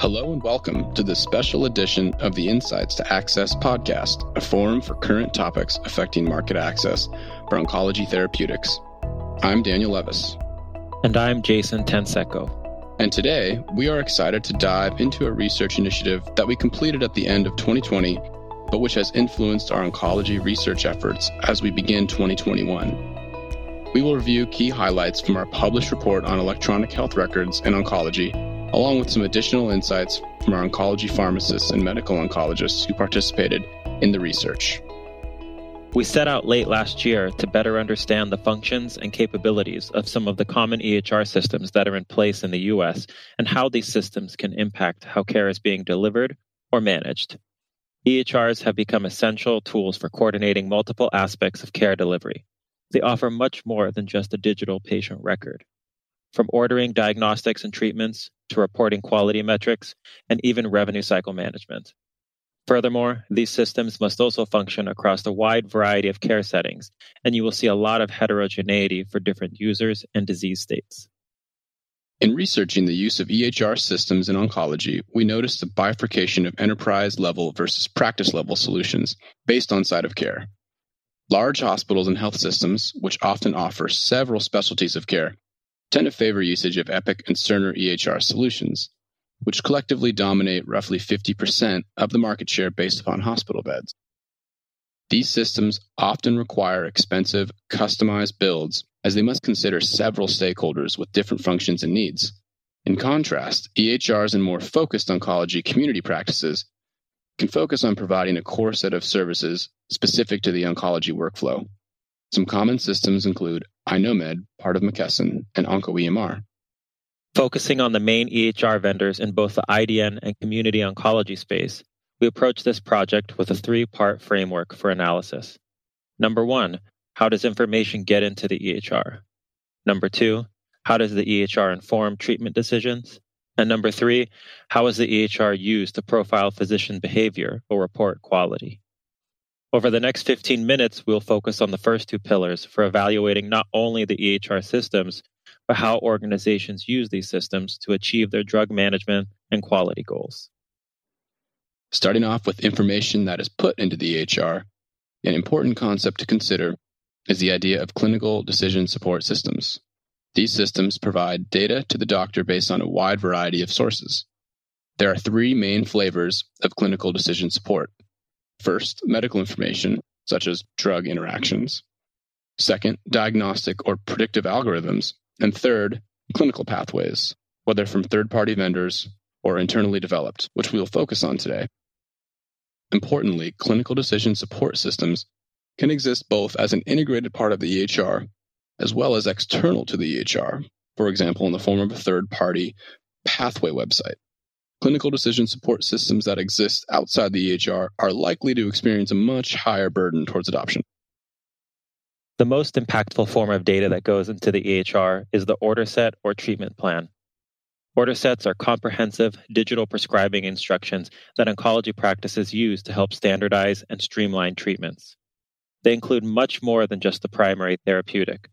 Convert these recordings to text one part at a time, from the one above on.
Hello and welcome to this special edition of the Insights to Access podcast, a forum for current topics affecting market access for oncology therapeutics. I'm Daniel Levis. And I'm Jason Tenseco. And today, we are excited to dive into a research initiative that we completed at the end of 2020, but which has influenced our oncology research efforts as we begin 2021. We will review key highlights from our published report on electronic health records in oncology along with some additional insights from our oncology pharmacists and medical oncologists who participated in the research. We set out late last year to better understand the functions and capabilities of some of the common EHR systems that are in place in the US and how these systems can impact how care is being delivered or managed. EHRs have become essential tools for coordinating multiple aspects of care delivery. They offer much more than just a digital patient record. From ordering diagnostics and treatments to reporting quality metrics, and even revenue cycle management. Furthermore, these systems must also function across a wide variety of care settings, and you will see a lot of heterogeneity for different users and disease states. In researching the use of EHR systems in oncology, we noticed the bifurcation of enterprise level versus practice level solutions based on site of care. Large hospitals and health systems, which often offer several specialties of care, tend to favor usage of Epic and Cerner EHR solutions, which collectively dominate roughly 50% of the market share based upon hospital beds. These systems often require expensive, customized builds as they must consider several stakeholders with different functions and needs. In contrast, EHRs and more focused oncology community practices can focus on providing a core set of services specific to the oncology workflow. Some common systems include iKnowMed, part of McKesson, and OncoEMR. Focusing on the main EHR vendors in both the IDN and community oncology space, we approach this project with a three part framework for analysis. Number one, how does information get into the EHR? Number two, how does the EHR inform treatment decisions? And number three, how is the EHR used to profile physician behavior or report quality? Over the next 15 minutes, we'll focus on the first two pillars for evaluating not only the EHR systems, but how organizations use these systems to achieve their drug management and quality goals. Starting off with information that is put into the EHR, an important concept to consider is the idea of clinical decision support systems. These systems provide data to the doctor based on a wide variety of sources. There are three main flavors of clinical decision support First, medical information, such as drug interactions. Second, diagnostic or predictive algorithms. And third, clinical pathways, whether from third party vendors or internally developed, which we will focus on today. Importantly, clinical decision support systems can exist both as an integrated part of the EHR as well as external to the EHR, for example, in the form of a third party pathway website clinical decision support systems that exist outside the EHR are likely to experience a much higher burden towards adoption. The most impactful form of data that goes into the EHR is the order set or treatment plan. Order sets are comprehensive digital prescribing instructions that oncology practices use to help standardize and streamline treatments. They include much more than just the primary therapeutic.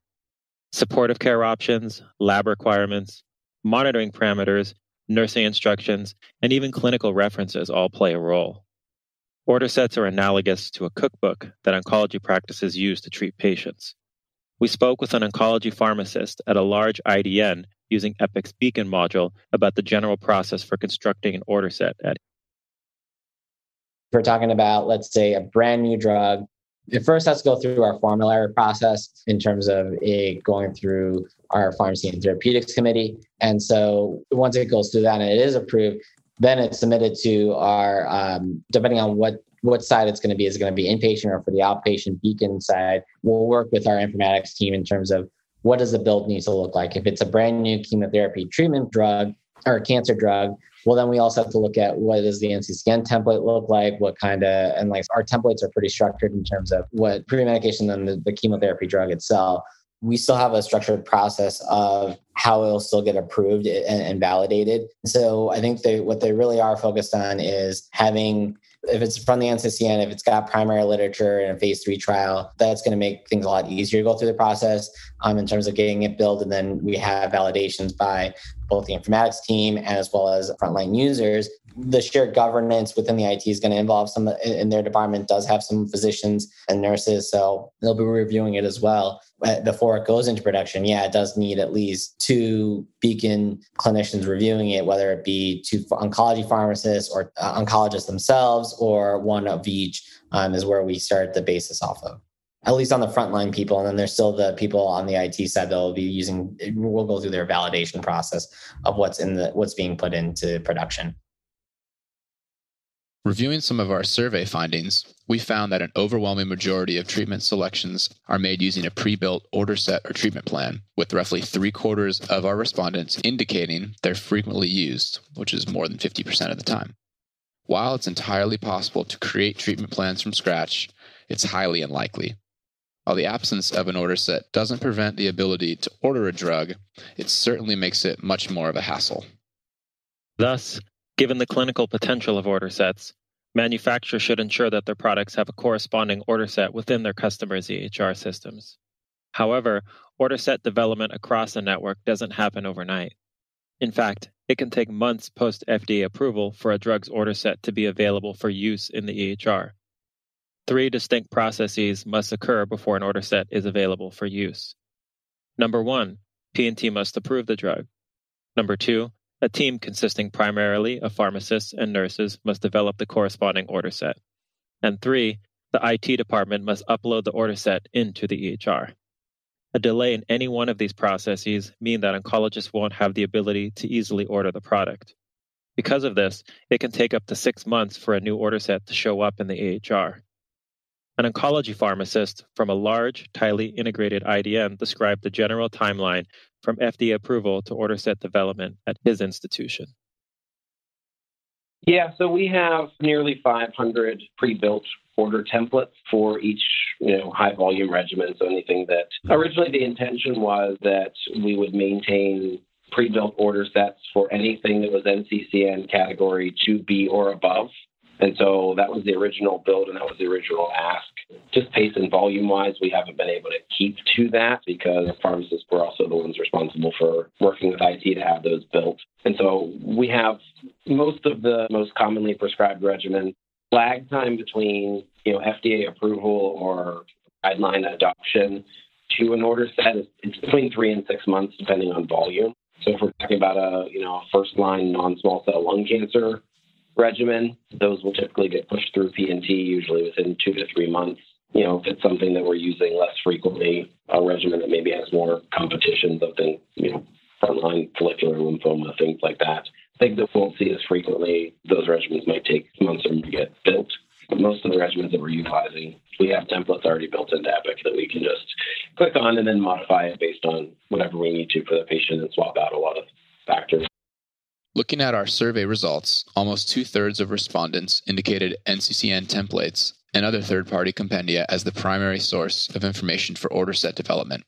Supportive care options, lab requirements, monitoring parameters, nursing instructions, and even clinical references all play a role. Order sets are analogous to a cookbook that oncology practices use to treat patients. We spoke with an oncology pharmacist at a large IDN using Epic's Beacon module about the general process for constructing an order set at we're talking about, let's say, a brand new drug it first has to go through our formulary process in terms of it going through our pharmacy and therapeutics committee. And so once it goes through that and it is approved, then it's submitted to our, um, depending on what what side it's going to be. Is going to be inpatient or for the outpatient beacon side? We'll work with our informatics team in terms of what does the build need to look like. If it's a brand new chemotherapy treatment drug or cancer drug, well, then we also have to look at what does the NCCN template look like? What kind of, and like our templates are pretty structured in terms of what pre-medication and the, the chemotherapy drug itself. We still have a structured process of how it'll still get approved and, and validated. So I think they, what they really are focused on is having if it's from the NCCN, if it's got primary literature and a phase three trial, that's going to make things a lot easier to go through the process um, in terms of getting it built. And then we have validations by both the informatics team as well as frontline users. The shared governance within the IT is going to involve some in their department does have some physicians and nurses, so they'll be reviewing it as well before it goes into production. Yeah, it does need at least two beacon clinicians reviewing it, whether it be two oncology pharmacists or uh, oncologists themselves, or one of each um, is where we start the basis off of at least on the frontline people. And then there's still the people on the IT side that will be using, we'll go through their validation process of what's in the, what's being put into production. Reviewing some of our survey findings, we found that an overwhelming majority of treatment selections are made using a pre built order set or treatment plan, with roughly three quarters of our respondents indicating they're frequently used, which is more than 50% of the time. While it's entirely possible to create treatment plans from scratch, it's highly unlikely. While the absence of an order set doesn't prevent the ability to order a drug, it certainly makes it much more of a hassle. Thus, given the clinical potential of order sets, manufacturers should ensure that their products have a corresponding order set within their customers' EHR systems. However, order set development across a network doesn't happen overnight. In fact, it can take months post FDA approval for a drug's order set to be available for use in the EHR. Three distinct processes must occur before an order set is available for use. Number one, P&T must approve the drug. Number two, a team consisting primarily of pharmacists and nurses must develop the corresponding order set. And three, the IT department must upload the order set into the EHR. A delay in any one of these processes mean that oncologists won't have the ability to easily order the product. Because of this, it can take up to six months for a new order set to show up in the EHR. An oncology pharmacist from a large, tightly integrated IDN described the general timeline from FDA approval to order set development at his institution. Yeah, so we have nearly 500 pre-built order templates for each, you know, high volume regimen. So anything that originally the intention was that we would maintain pre-built order sets for anything that was NCCN category 2B or above. And so that was the original build and that was the original ask. Just pace and volume wise, we haven't been able to keep to that because pharmacists were also the ones responsible for working with IT to have those built. And so we have most of the most commonly prescribed regimen. Lag time between you know FDA approval or guideline adoption to an order set is it's between three and six months depending on volume. So if we're talking about a you know first line non-small cell lung cancer regimen. Those will typically get pushed through P&T usually within two to three months. You know, if it's something that we're using less frequently, a regimen that maybe has more competition, something, you know, frontline follicular lymphoma, things like that. Things that won't see as frequently, those regimens might take months to get built. But most of the regimens that we're utilizing, we have templates already built into Epic that we can just click on and then modify it based on whatever we need to for the patient and swap out a lot of factors. Looking at our survey results, almost two thirds of respondents indicated NCCN templates and other third party compendia as the primary source of information for order set development.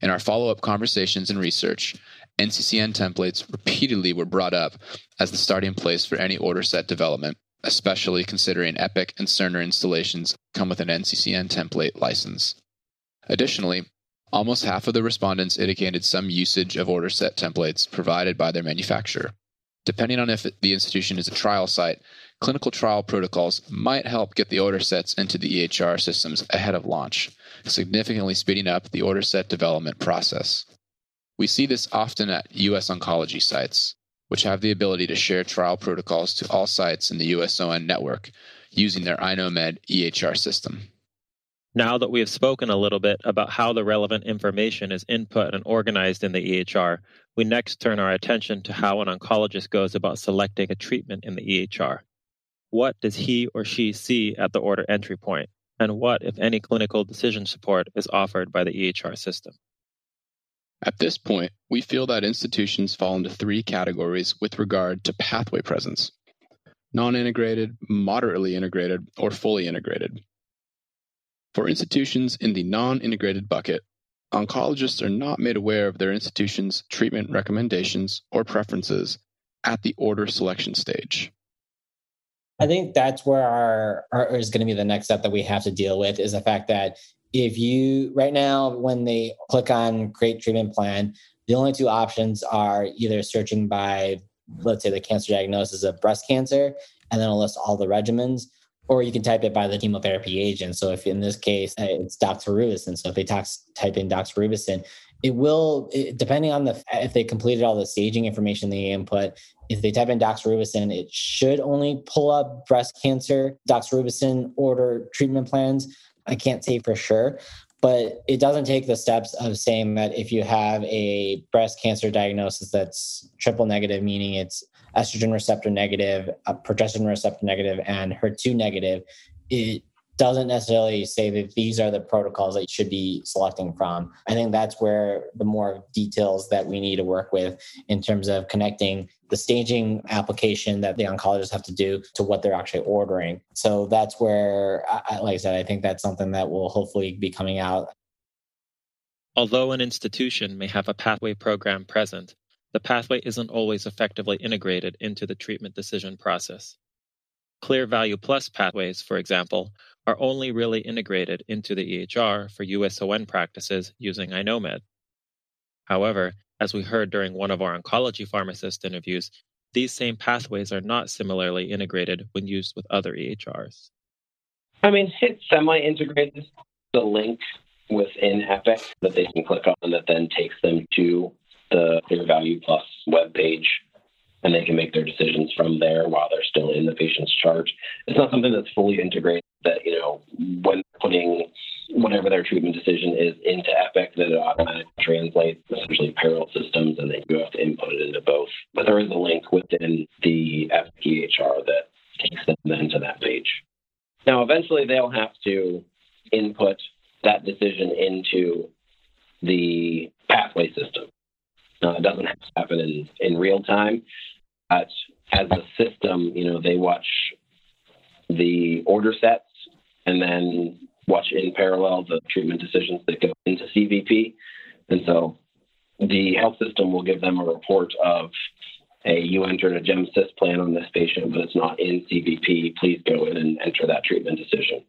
In our follow up conversations and research, NCCN templates repeatedly were brought up as the starting place for any order set development, especially considering Epic and Cerner installations come with an NCCN template license. Additionally, almost half of the respondents indicated some usage of order set templates provided by their manufacturer. Depending on if the institution is a trial site, clinical trial protocols might help get the order sets into the EHR systems ahead of launch, significantly speeding up the order set development process. We see this often at US oncology sites, which have the ability to share trial protocols to all sites in the USON network using their iKnowMed EHR system. Now that we have spoken a little bit about how the relevant information is input and organized in the EHR, we next turn our attention to how an oncologist goes about selecting a treatment in the EHR. What does he or she see at the order entry point? And what, if any, clinical decision support is offered by the EHR system? At this point, we feel that institutions fall into three categories with regard to pathway presence non integrated, moderately integrated, or fully integrated. For institutions in the non integrated bucket, oncologists are not made aware of their institution's treatment recommendations or preferences at the order selection stage. I think that's where our, our is going to be the next step that we have to deal with is the fact that if you right now when they click on create treatment plan, the only two options are either searching by let's say the cancer diagnosis of breast cancer and then it'll list all the regimens or you can type it by the chemotherapy agent. So if in this case uh, it's doxorubicin, so if they type in doxorubicin, it will it, depending on the if they completed all the staging information they input. If they type in doxorubicin, it should only pull up breast cancer doxorubicin order treatment plans. I can't say for sure, but it doesn't take the steps of saying that if you have a breast cancer diagnosis that's triple negative, meaning it's estrogen receptor negative, progesterone receptor negative, and HER2 negative, it doesn't necessarily say that these are the protocols that you should be selecting from. I think that's where the more details that we need to work with in terms of connecting the staging application that the oncologists have to do to what they're actually ordering. So that's where, like I said, I think that's something that will hopefully be coming out. Although an institution may have a pathway program present, the pathway isn't always effectively integrated into the treatment decision process. Clear Value Plus pathways, for example, are only really integrated into the EHR for USON practices using iKnowMed. However, as we heard during one of our oncology pharmacist interviews, these same pathways are not similarly integrated when used with other EHRs. I mean, it's semi integrated. The link within Epic that they can click on that then takes them to the Clear Value Plus web page and they can make their decisions from there while they're still in the patient's chart. It's not something that's fully integrated that, you know, when putting whatever their treatment decision is into Epic, that it automatically translates essentially parallel systems and then you have to input it into both. But there is a link within the Epic EHR that takes them then to that page. Now, eventually they'll have to input that decision into the pathway system. Uh, it doesn't happen in, in real time. But as a system, you know, they watch the order sets and then watch in parallel the treatment decisions that go into CVP. And so the health system will give them a report of, hey, you entered a GemCis plan on this patient, but it's not in CVP. Please go in and enter that treatment decision.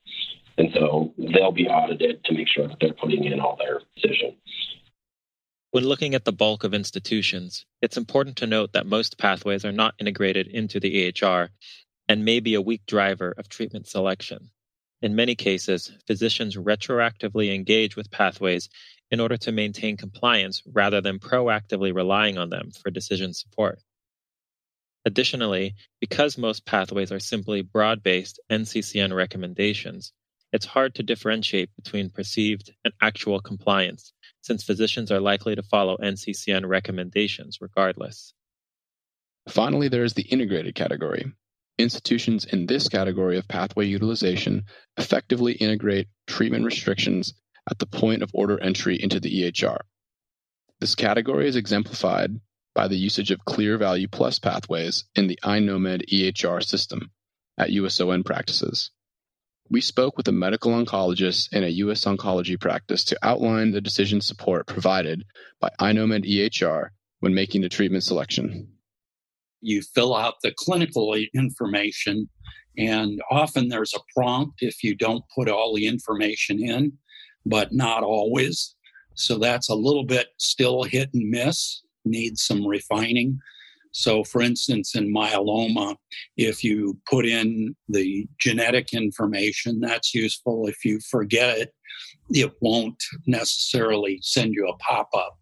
And so they'll be audited to make sure that they're putting in all their decisions. When looking at the bulk of institutions, it's important to note that most pathways are not integrated into the EHR and may be a weak driver of treatment selection. In many cases, physicians retroactively engage with pathways in order to maintain compliance rather than proactively relying on them for decision support. Additionally, because most pathways are simply broad based NCCN recommendations, it's hard to differentiate between perceived and actual compliance, since physicians are likely to follow NCCN recommendations regardless. Finally, there is the integrated category. Institutions in this category of pathway utilization effectively integrate treatment restrictions at the point of order entry into the EHR. This category is exemplified by the usage of clear value plus pathways in the iKnowMed EHR system at USON practices. We spoke with a medical oncologist in a U.S. oncology practice to outline the decision support provided by iKnowMed EHR when making the treatment selection. You fill out the clinical information, and often there's a prompt if you don't put all the information in, but not always. So that's a little bit still hit and miss, needs some refining. So, for instance, in myeloma, if you put in the genetic information, that's useful. If you forget it, it won't necessarily send you a pop up.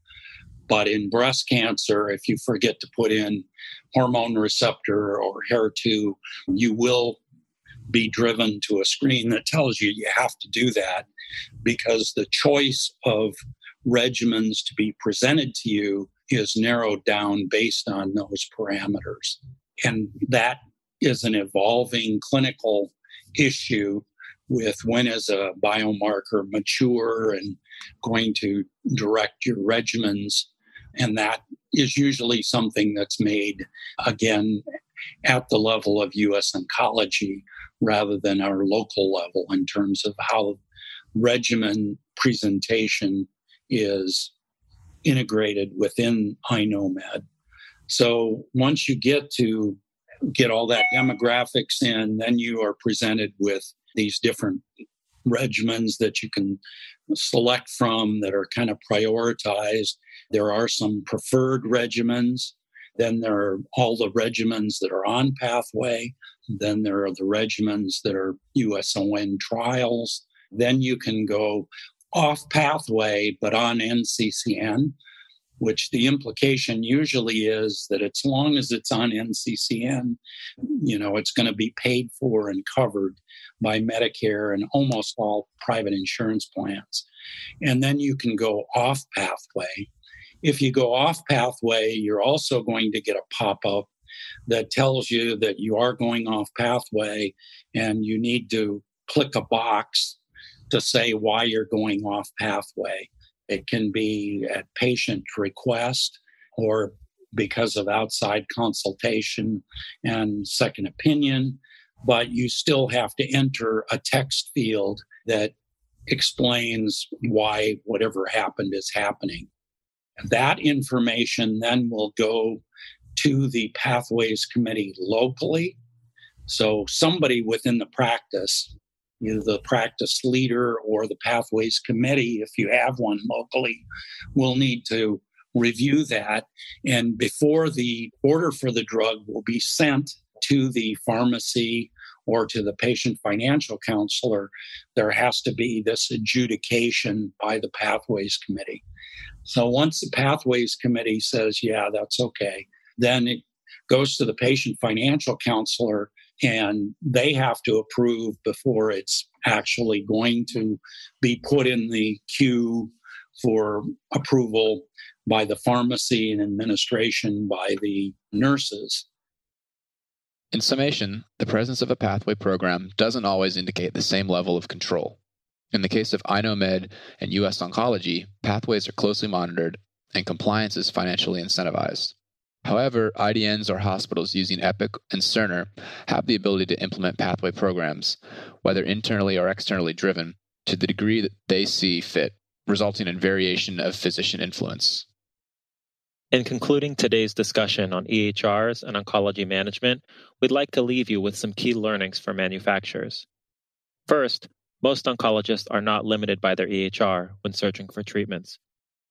But in breast cancer, if you forget to put in hormone receptor or HER2, you will be driven to a screen that tells you you have to do that because the choice of regimens to be presented to you is narrowed down based on those parameters. And that is an evolving clinical issue with when is a biomarker mature and going to direct your regimens. And that is usually something that's made again at the level of US oncology rather than our local level in terms of how regimen presentation is integrated within iKnowMed. So once you get to get all that demographics in, then you are presented with these different regimens that you can select from that are kind of prioritized. There are some preferred regimens. Then there are all the regimens that are on pathway. Then there are the regimens that are USON trials. Then you can go off pathway, but on NCCN, which the implication usually is that as long as it's on NCCN, you know, it's going to be paid for and covered by Medicare and almost all private insurance plans. And then you can go off pathway. If you go off pathway, you're also going to get a pop up that tells you that you are going off pathway and you need to click a box to say why you're going off pathway. It can be at patient request or because of outside consultation and second opinion, but you still have to enter a text field that explains why whatever happened is happening. That information then will go to the Pathways Committee locally. So somebody within the practice either the practice leader or the pathways committee, if you have one locally, will need to review that. And before the order for the drug will be sent to the pharmacy or to the patient financial counselor, there has to be this adjudication by the pathways committee. So once the pathways committee says, yeah, that's okay, then it goes to the patient financial counselor and they have to approve before it's actually going to be put in the queue for approval by the pharmacy and administration by the nurses. In summation, the presence of a pathway program doesn't always indicate the same level of control. In the case of iKnowMed and US Oncology, pathways are closely monitored and compliance is financially incentivized. However, IDNs or hospitals using Epic and Cerner have the ability to implement pathway programs, whether internally or externally driven, to the degree that they see fit, resulting in variation of physician influence. In concluding today's discussion on EHRs and oncology management, we'd like to leave you with some key learnings for manufacturers. First, most oncologists are not limited by their EHR when searching for treatments.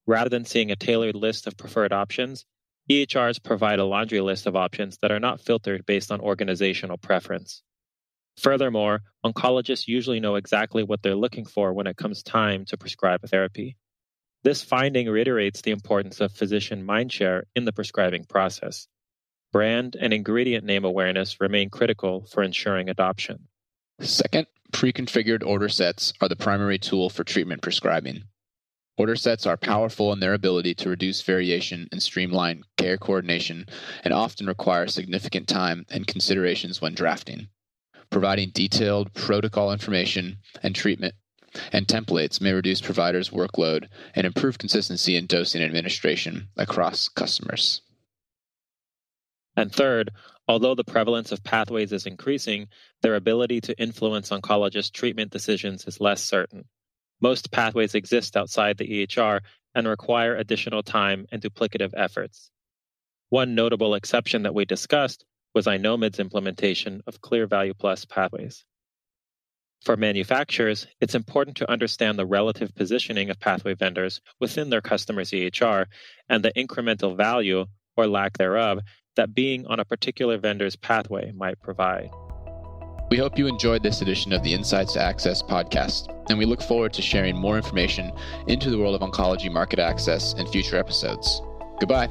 Rather than seeing a tailored list of preferred options, EHRs provide a laundry list of options that are not filtered based on organizational preference. Furthermore, oncologists usually know exactly what they're looking for when it comes time to prescribe a therapy. This finding reiterates the importance of physician mindshare in the prescribing process. Brand and ingredient name awareness remain critical for ensuring adoption. Second, pre configured order sets are the primary tool for treatment prescribing. Order sets are powerful in their ability to reduce variation and streamline care coordination and often require significant time and considerations when drafting. Providing detailed protocol information and treatment and templates may reduce providers' workload and improve consistency in dosing administration across customers. And third, although the prevalence of pathways is increasing, their ability to influence oncologists' treatment decisions is less certain. Most pathways exist outside the EHR and require additional time and duplicative efforts. One notable exception that we discussed was iKnowMed's implementation of Clear Value Plus pathways. For manufacturers, it's important to understand the relative positioning of pathway vendors within their customers' EHR and the incremental value, or lack thereof, that being on a particular vendor's pathway might provide. We hope you enjoyed this edition of the Insights to Access podcast, and we look forward to sharing more information into the world of oncology market access in future episodes. Goodbye.